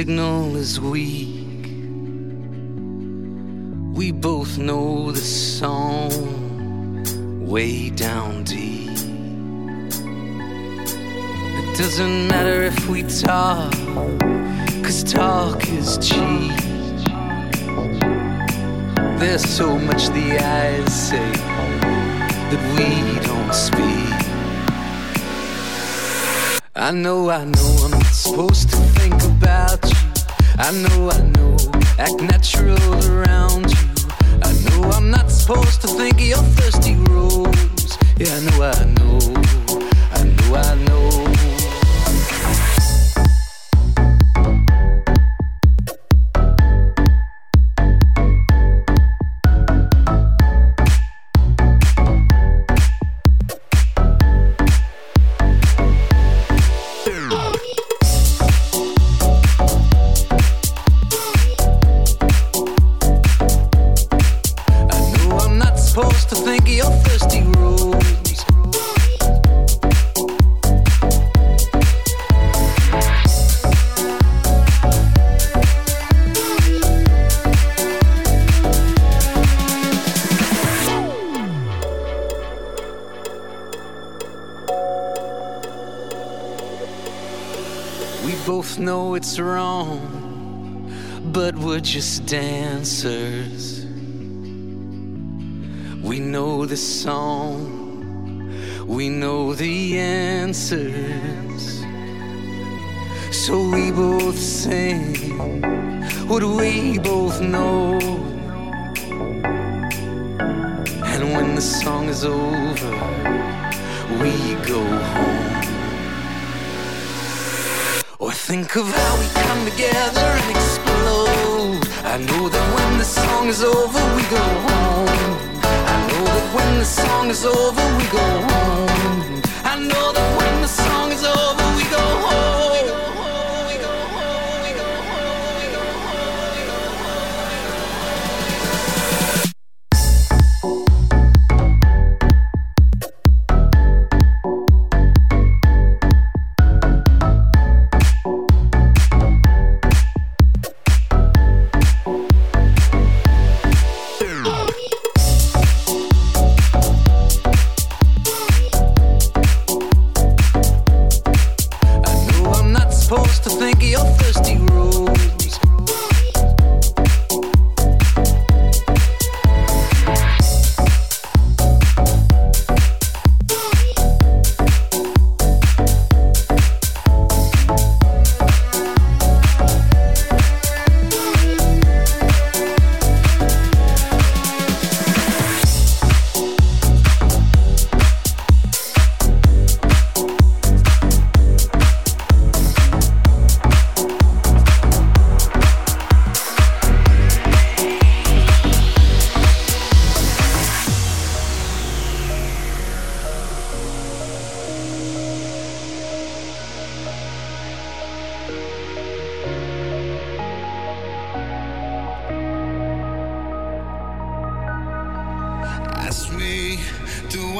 signal is weak. We both know the song way down deep. It doesn't matter if we talk, cause talk is cheap. There's so much the eyes say that we don't speak. I know, I know I'm not supposed to think about you. I know, I know, act natural around you. I know I'm not supposed to think of your thirsty rose. Yeah, I know, I know, I know, I know. it's wrong, but we're just dancers. We know the song, we know the answers. So we both sing what we both know. And when the song is over, we go home. Think of how we come together and explode. I know that when the song is over, we go home. I know that when the song is over, we go home. I know that when the song is over, we go home.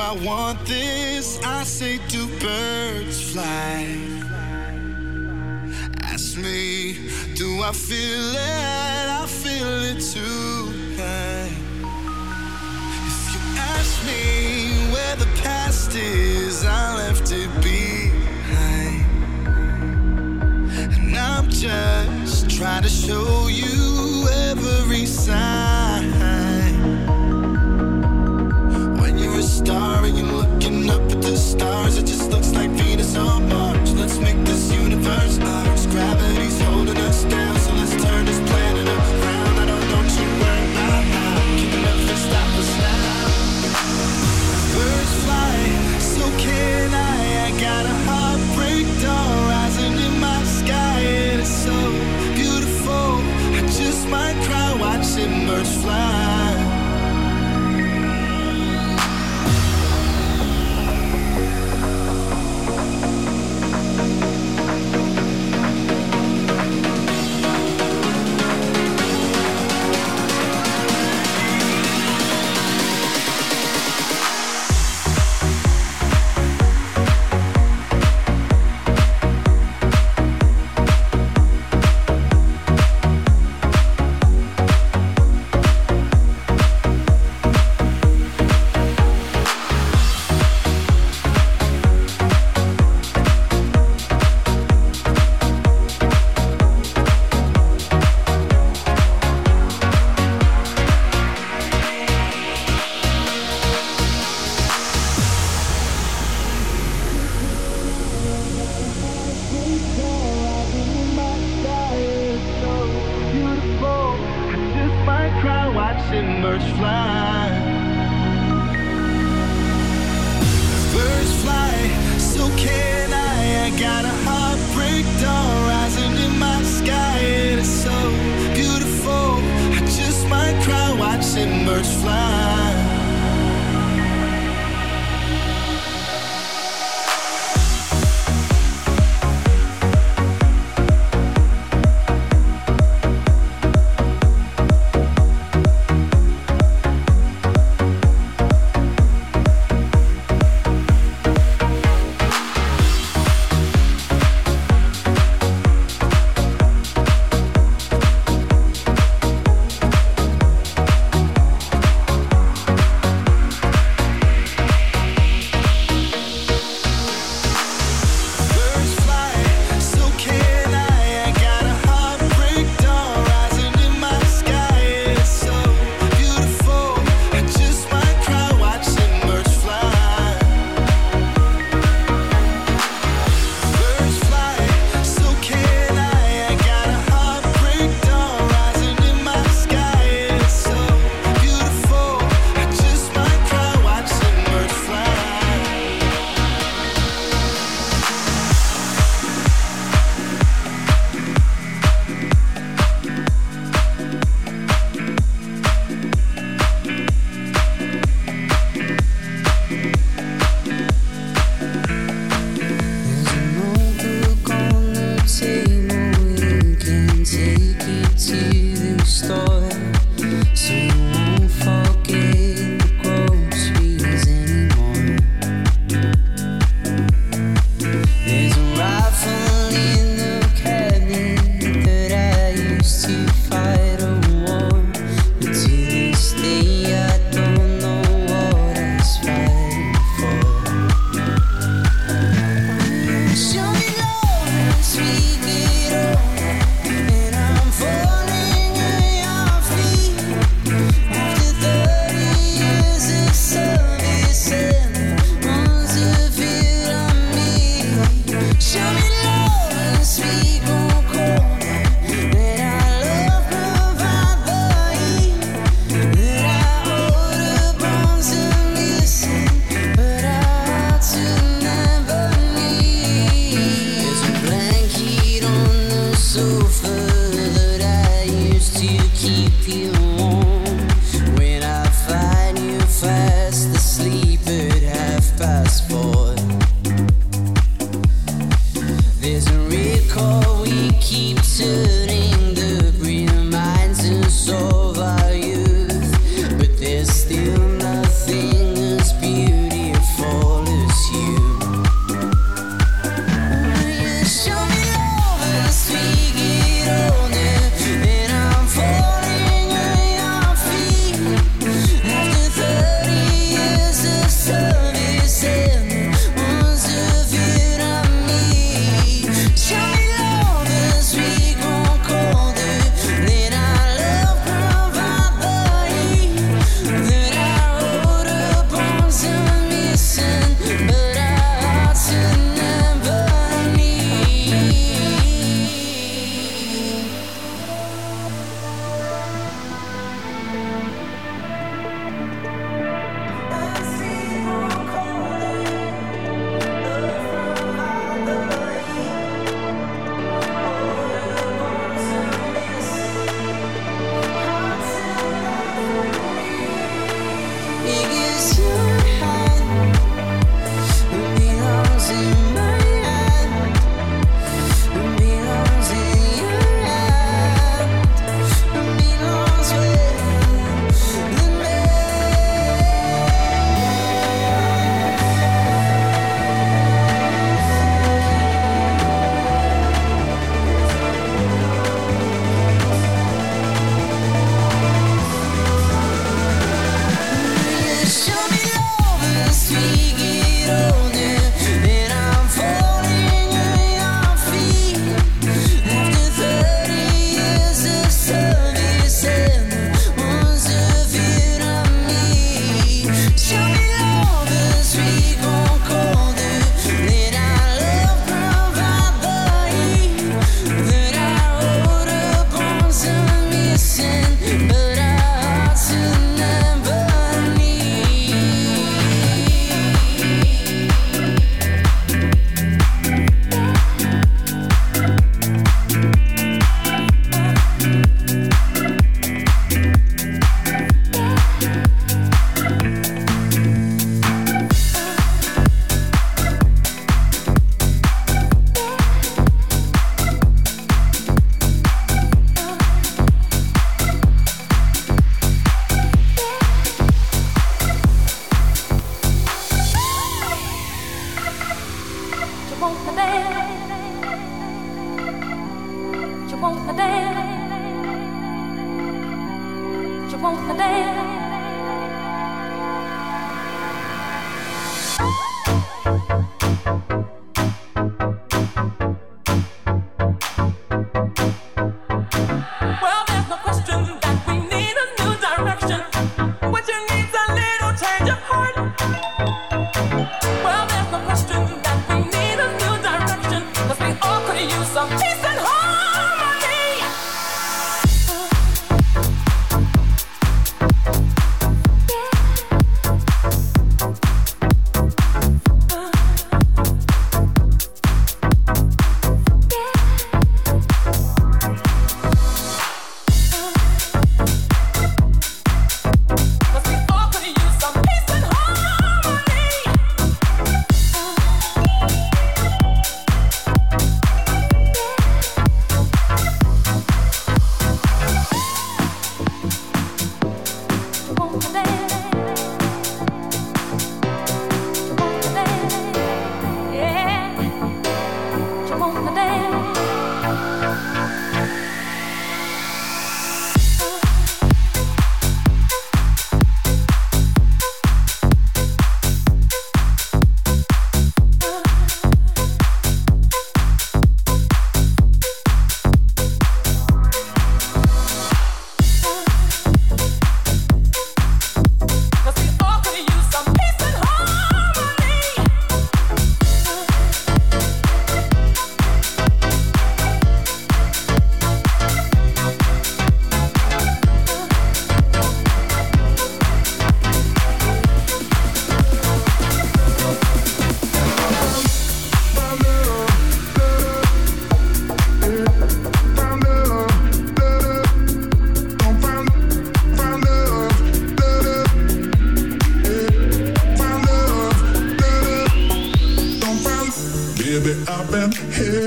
I want this, I say to birds fly. Ask me, do I feel it? I feel it too. If you ask me where the past is, I left it behind. And I'm just trying to show you every sign. star you looking up at the stars. It just looks like Venus on Mars. Let's make this universe ours. Gravity's holding us down, so let's turn this planet around. I don't know you're worry about how. Can nothing stop us now? Birds fly, so can I. I got a heartbreak door rising in my sky, and it's so beautiful. I just might cry watching birds fly.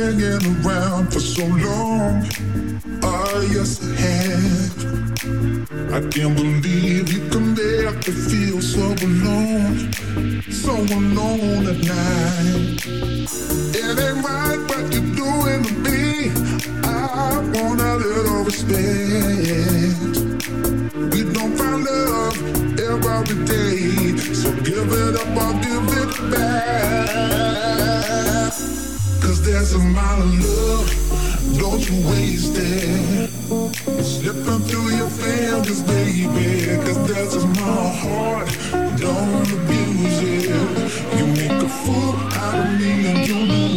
hanging around for so long. Oh, yes, I have. I can't believe you can make me feel so alone, so alone at night. It ain't right what you're doing to me. I want a little respect. We don't find love every day, so give it up or give it back of my love, don't you waste it. Slipping through your fingers, baby, cause that's just my heart, don't abuse it. You make a fool out of me and you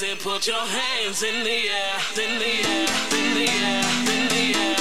get busy. Put your hands in the air, in the air, in the air, in the air.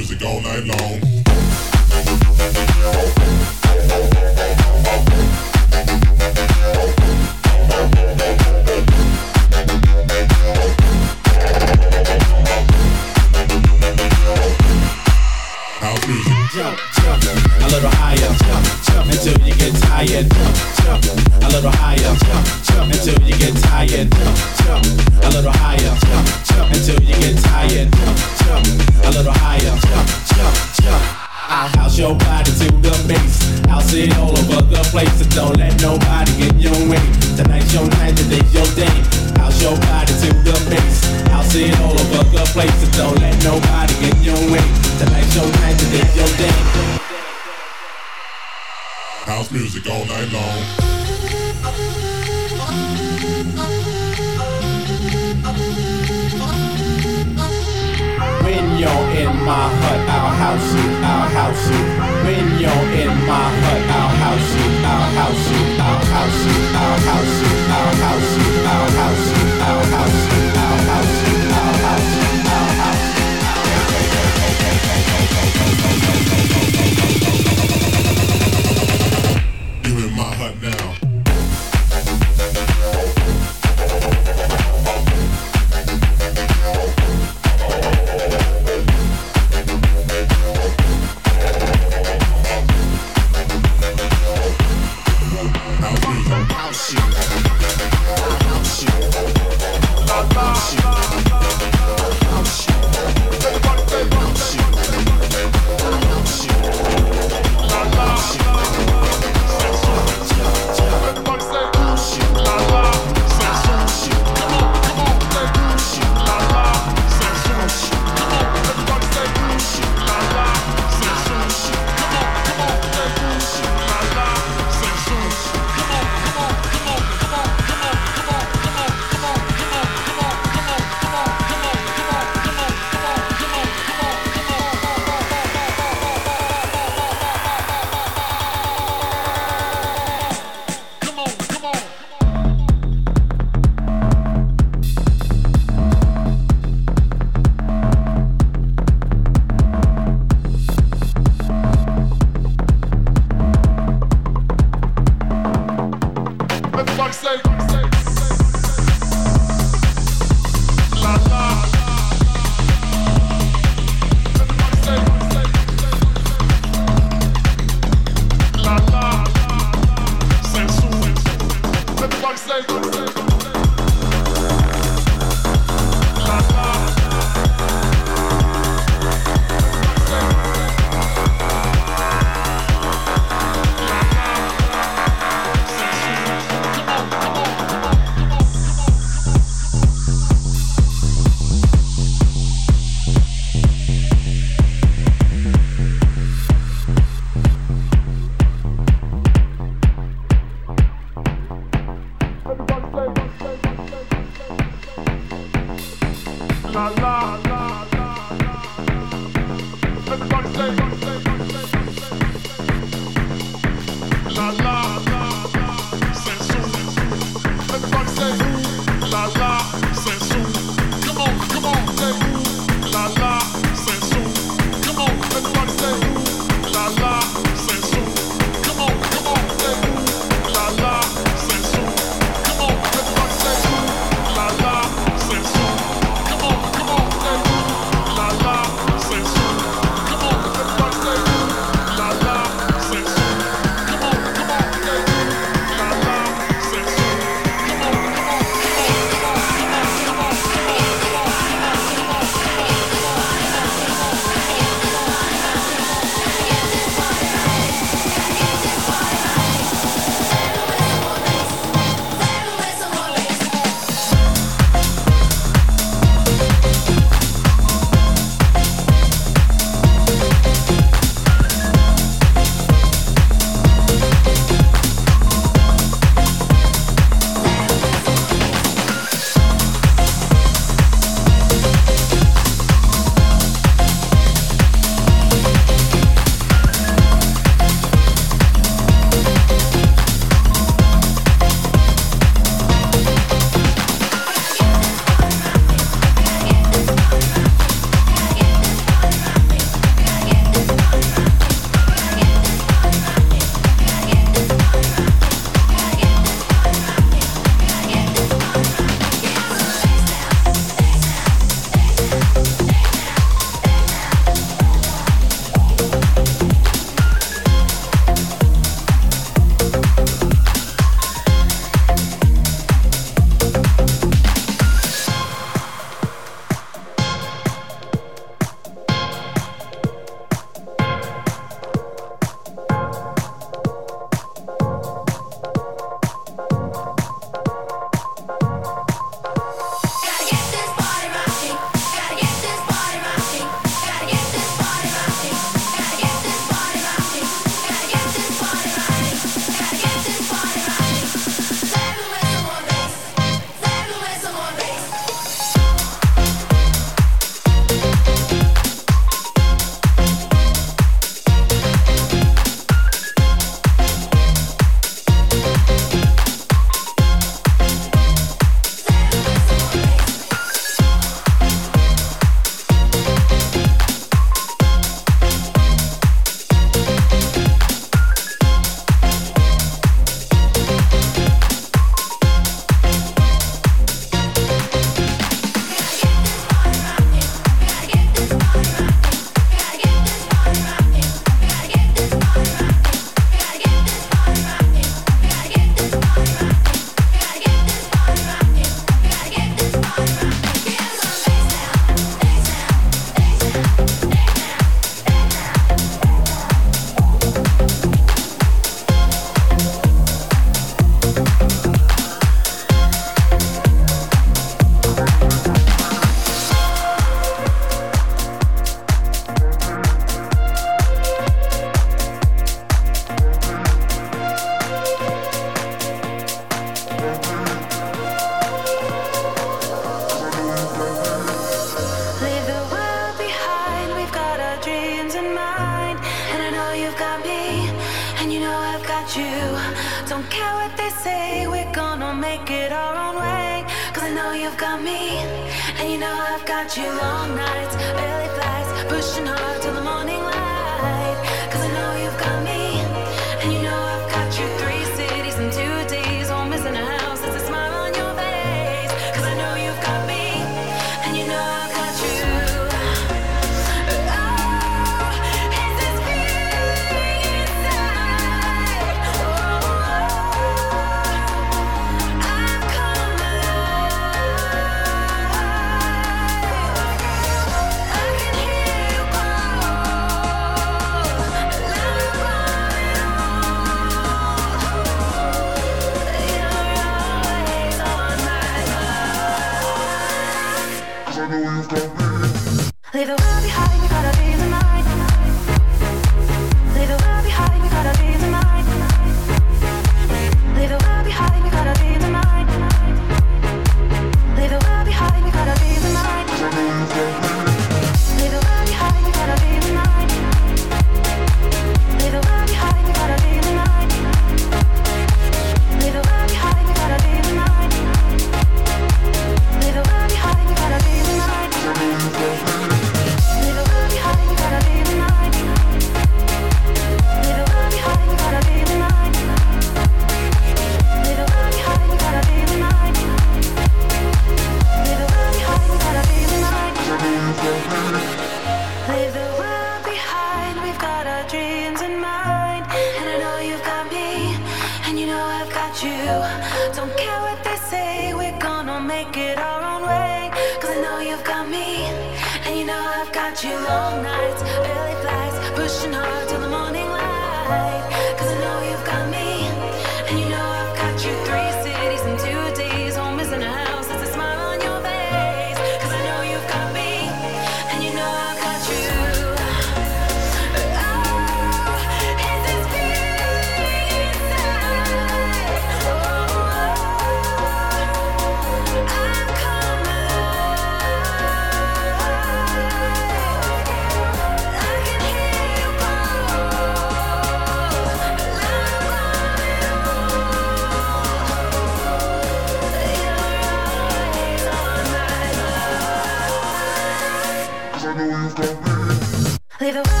To